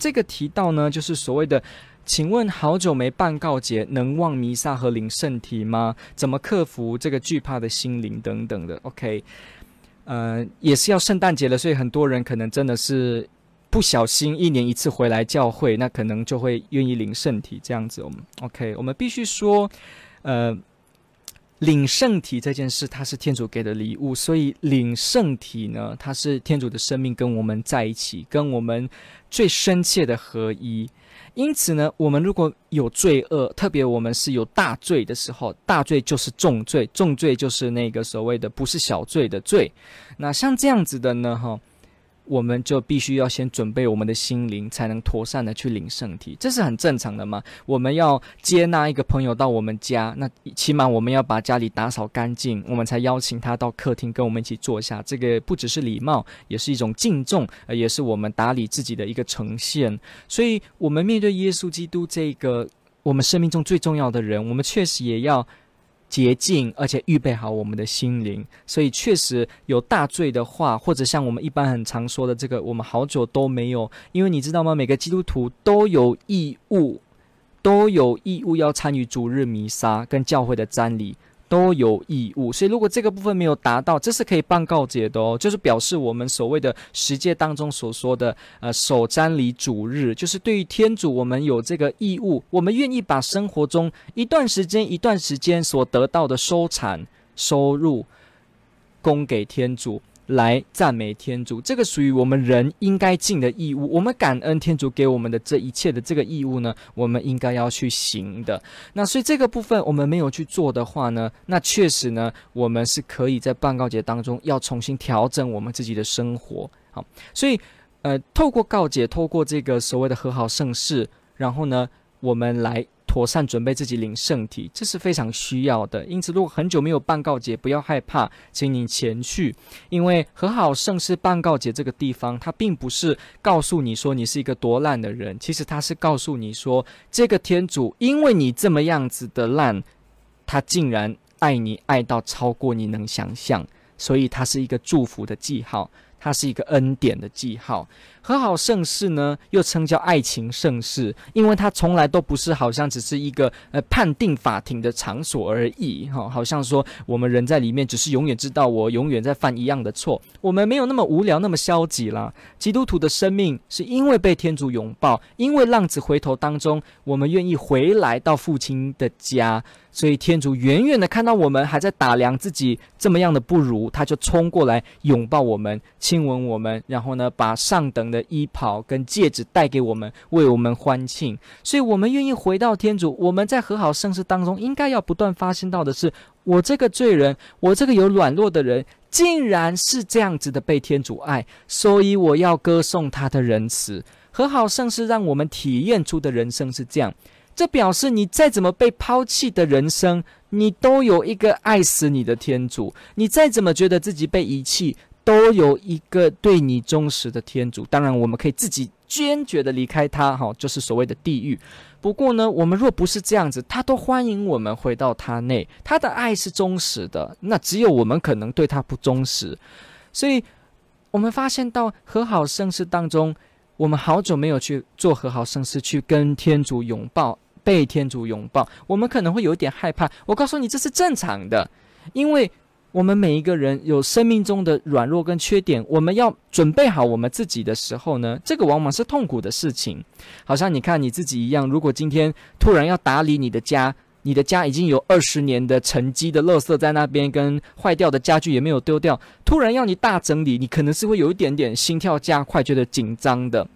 这个提到呢，就是所谓的，请问好久没办告解，能望弥撒和领圣体吗？怎么克服这个惧怕的心灵等等的？OK，呃，也是要圣诞节了，所以很多人可能真的是不小心一年一次回来教会，那可能就会愿意领圣体这样子。我们 OK，我们必须说，呃。领圣体这件事，它是天主给的礼物，所以领圣体呢，它是天主的生命跟我们在一起，跟我们最深切的合一。因此呢，我们如果有罪恶，特别我们是有大罪的时候，大罪就是重罪，重罪就是那个所谓的不是小罪的罪。那像这样子的呢，哈。我们就必须要先准备我们的心灵，才能妥善的去领圣体，这是很正常的嘛。我们要接纳一个朋友到我们家，那起码我们要把家里打扫干净，我们才邀请他到客厅跟我们一起坐下。这个不只是礼貌，也是一种敬重，呃，也是我们打理自己的一个呈现。所以，我们面对耶稣基督这个我们生命中最重要的人，我们确实也要。洁净，而且预备好我们的心灵，所以确实有大罪的话，或者像我们一般很常说的这个，我们好久都没有，因为你知道吗？每个基督徒都有义务，都有义务要参与主日弥撒跟教会的瞻礼。都有义务，所以如果这个部分没有达到，这是可以办告解的哦，就是表示我们所谓的十诫当中所说的，呃，守瞻礼主日，就是对于天主，我们有这个义务，我们愿意把生活中一段时间、一段时间所得到的收产收入，供给天主。来赞美天主，这个属于我们人应该尽的义务。我们感恩天主给我们的这一切的这个义务呢，我们应该要去行的。那所以这个部分我们没有去做的话呢，那确实呢，我们是可以在办告解当中要重新调整我们自己的生活。好，所以呃，透过告解，透过这个所谓的和好圣事，然后呢，我们来。妥善准备自己领圣体，这是非常需要的。因此，如果很久没有办告解，不要害怕，请你前去。因为和好圣事办告解这个地方，它并不是告诉你说你是一个多烂的人，其实它是告诉你说，这个天主因为你这么样子的烂，他竟然爱你爱到超过你能想象，所以它是一个祝福的记号。它是一个恩典的记号，和好盛世呢，又称叫爱情盛世，因为它从来都不是好像只是一个呃判定法庭的场所而已，哈，好像说我们人在里面只是永远知道我永远在犯一样的错，我们没有那么无聊，那么消极啦。基督徒的生命是因为被天主拥抱，因为浪子回头当中，我们愿意回来到父亲的家。所以天主远远的看到我们还在打量自己这么样的不如，他就冲过来拥抱我们，亲吻我们，然后呢，把上等的衣袍跟戒指带给我们，为我们欢庆。所以，我们愿意回到天主。我们在和好盛世当中，应该要不断发现到的是：我这个罪人，我这个有软弱的人，竟然是这样子的被天主爱，所以我要歌颂他的仁慈。和好盛世让我们体验出的人生是这样。这表示你再怎么被抛弃的人生，你都有一个爱死你的天主；你再怎么觉得自己被遗弃，都有一个对你忠实的天主。当然，我们可以自己坚决的离开他，哈，就是所谓的地狱。不过呢，我们若不是这样子，他都欢迎我们回到他内，他的爱是忠实的。那只有我们可能对他不忠实，所以我们发现到和好圣事当中，我们好久没有去做和好圣事，去跟天主拥抱。被天主拥抱，我们可能会有点害怕。我告诉你，这是正常的，因为我们每一个人有生命中的软弱跟缺点，我们要准备好我们自己的时候呢，这个往往是痛苦的事情。好像你看你自己一样，如果今天突然要打理你的家，你的家已经有二十年的沉积的垃圾在那边，跟坏掉的家具也没有丢掉，突然要你大整理，你可能是会有一点点心跳加快，觉得紧张的。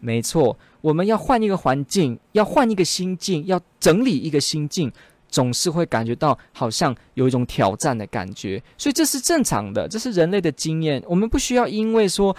没错。我们要换一个环境，要换一个心境，要整理一个心境，总是会感觉到好像有一种挑战的感觉，所以这是正常的，这是人类的经验。我们不需要因为说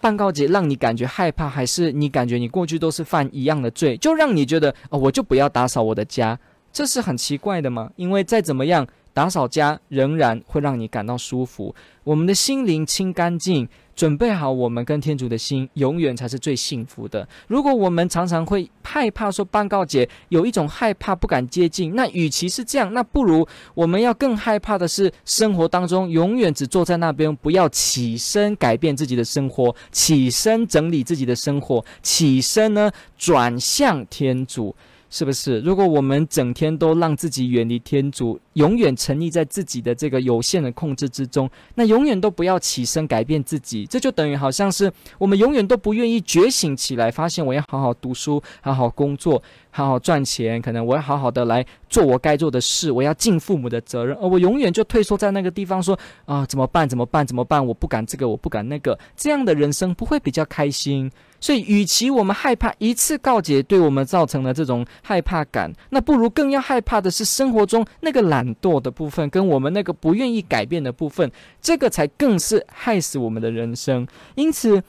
办告解让你感觉害怕，还是你感觉你过去都是犯一样的罪，就让你觉得哦，我就不要打扫我的家，这是很奇怪的吗？因为再怎么样。打扫家仍然会让你感到舒服，我们的心灵清干净，准备好我们跟天主的心，永远才是最幸福的。如果我们常常会害怕说办告解，有一种害怕不敢接近，那与其是这样，那不如我们要更害怕的是生活当中永远只坐在那边，不要起身改变自己的生活，起身整理自己的生活，起身呢转向天主。是不是？如果我们整天都让自己远离天主，永远沉溺在自己的这个有限的控制之中，那永远都不要起身改变自己，这就等于好像是我们永远都不愿意觉醒起来，发现我要好好读书，好好工作，好好赚钱，可能我要好好的来做我该做的事，我要尽父母的责任，而我永远就退缩在那个地方，说啊，怎么办？怎么办？怎么办？我不敢这个，我不敢那个，这样的人生不会比较开心。所以，与其我们害怕一次告解对我们造成了这种害怕感，那不如更要害怕的是生活中那个懒惰的部分，跟我们那个不愿意改变的部分，这个才更是害死我们的人生。因此，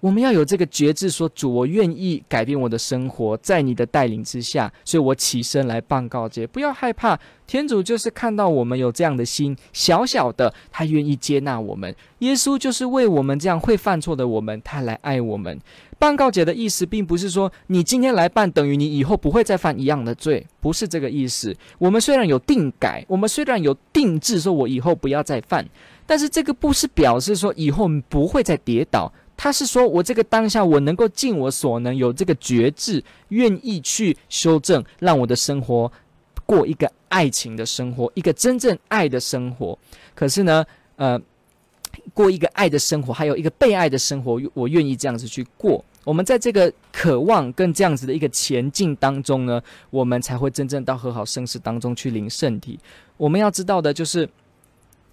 我们要有这个觉知，说主，我愿意改变我的生活，在你的带领之下，所以我起身来办告解。不要害怕，天主就是看到我们有这样的心，小小的，他愿意接纳我们。耶稣就是为我们这样会犯错的我们，他来爱我们。办告解的意思，并不是说你今天来办，等于你以后不会再犯一样的罪，不是这个意思。我们虽然有定改，我们虽然有定制，说我以后不要再犯，但是这个不是表示说以后不会再跌倒。他是说，我这个当下，我能够尽我所能，有这个觉知，愿意去修正，让我的生活过一个爱情的生活，一个真正爱的生活。可是呢，呃，过一个爱的生活，还有一个被爱的生活，我愿意这样子去过。我们在这个渴望跟这样子的一个前进当中呢，我们才会真正到和好盛世当中去领圣体。我们要知道的就是，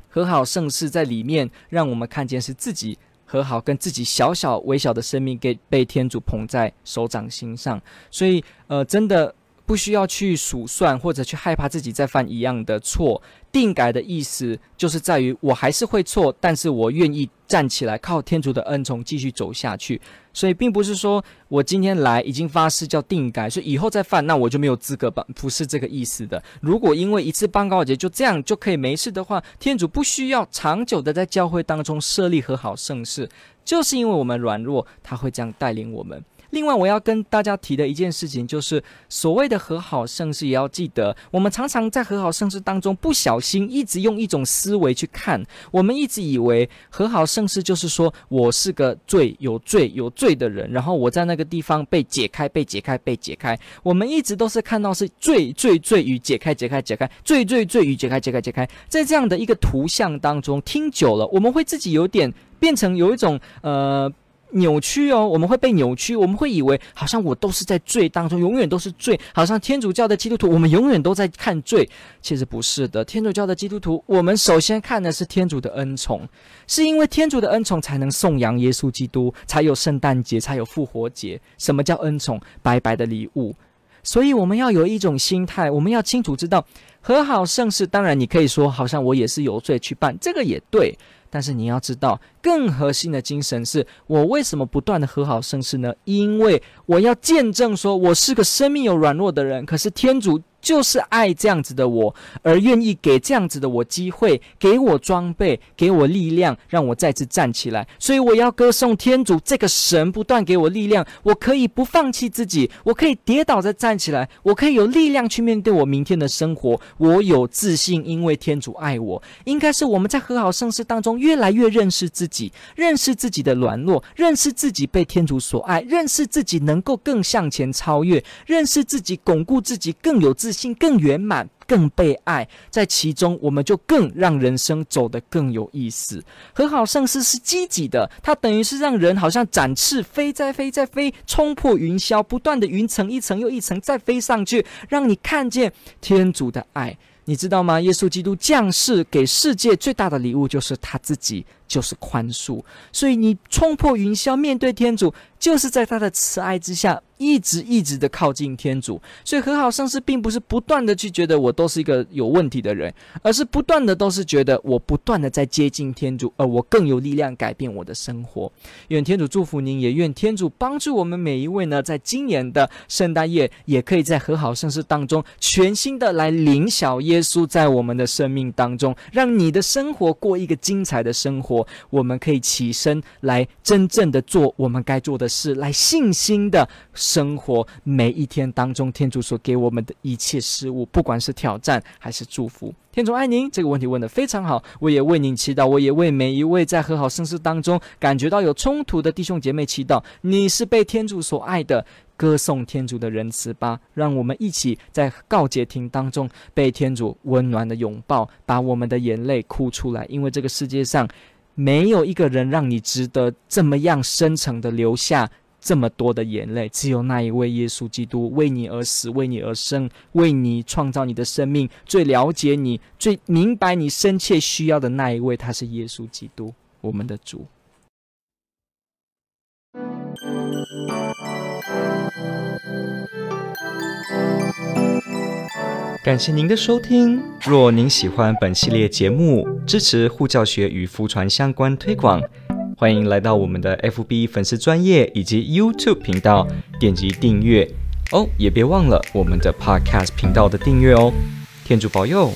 和好盛世在里面，让我们看见是自己。和好，跟自己小小微小的生命给被天主捧在手掌心上，所以呃，真的不需要去数算或者去害怕自己再犯一样的错。定改的意思就是在于我还是会错，但是我愿意站起来，靠天主的恩宠继续走下去。所以并不是说我今天来已经发誓叫定改，所以以后再犯那我就没有资格办，不是这个意思的。如果因为一次办告解就这样就可以没事的话，天主不需要长久的在教会当中设立和好圣事，就是因为我们软弱，他会这样带领我们。另外，我要跟大家提的一件事情，就是所谓的和好盛世，也要记得，我们常常在和好盛世当中不小心一直用一种思维去看，我们一直以为和好盛世就是说我是个罪有罪有罪的人，然后我在那个地方被解开、被解开、被解开。我们一直都是看到是罪罪罪与解开、解开、解开，罪罪罪与解开、解开、解开，在这样的一个图像当中听久了，我们会自己有点变成有一种呃。扭曲哦，我们会被扭曲，我们会以为好像我都是在罪当中，永远都是罪，好像天主教的基督徒，我们永远都在看罪，其实不是的。天主教的基督徒，我们首先看的是天主的恩宠，是因为天主的恩宠才能颂扬耶稣基督，才有圣诞节，才有复活节。什么叫恩宠？白白的礼物。所以我们要有一种心态，我们要清楚知道和好盛世。当然，你可以说好像我也是有罪去办，这个也对。但是你要知道，更核心的精神是我为什么不断的和好盛世呢？因为我要见证说我是个生命有软弱的人，可是天主。就是爱这样子的我，而愿意给这样子的我机会，给我装备，给我力量，让我再次站起来。所以我要歌颂天主这个神，不断给我力量，我可以不放弃自己，我可以跌倒再站起来，我可以有力量去面对我明天的生活。我有自信，因为天主爱我。应该是我们在和好盛世当中越来越认识自己，认识自己的软弱，认识自己被天主所爱，认识自己能够更向前超越，认识自己巩固自己更有自信。更圆满，更被爱，在其中我们就更让人生走得更有意思。和好圣事是积极的，它等于是让人好像展翅飞，在飞，在飞，冲破云霄，不断的云层一层又一层再飞上去，让你看见天主的爱。你知道吗？耶稣基督降世给世界最大的礼物就是他自己，就是宽恕。所以你冲破云霄面对天主，就是在他的慈爱之下。一直一直的靠近天主。所以和好圣事并不是不断的去觉得我都是一个有问题的人，而是不断的都是觉得我不断的在接近天主，而我更有力量改变我的生活。愿天主祝福您，也愿天主帮助我们每一位呢，在今年的圣诞夜，也可以在和好圣事当中全新的来领小耶稣在我们的生命当中，让你的生活过一个精彩的生活。我们可以起身来真正的做我们该做的事，来信心的生活每一天当中，天主所给我们的一切事物，不管是挑战还是祝福。天主爱您，这个问题问得非常好，我也为您祈祷，我也为每一位在和好圣事当中感觉到有冲突的弟兄姐妹祈祷。你是被天主所爱的，歌颂天主的仁慈吧，让我们一起在告解亭当中被天主温暖的拥抱，把我们的眼泪哭出来，因为这个世界上没有一个人让你值得这么样深沉的留下。这么多的眼泪，只有那一位耶稣基督为你而死，为你而生，为你创造你的生命，最了解你，最明白你深切需要的那一位，他是耶稣基督，我们的主。感谢您的收听。若您喜欢本系列节目，支持护教学与福传相关推广。欢迎来到我们的 FB 粉丝专业以及 YouTube 频道，点击订阅哦，也别忘了我们的 Podcast 频道的订阅哦。天主保佑。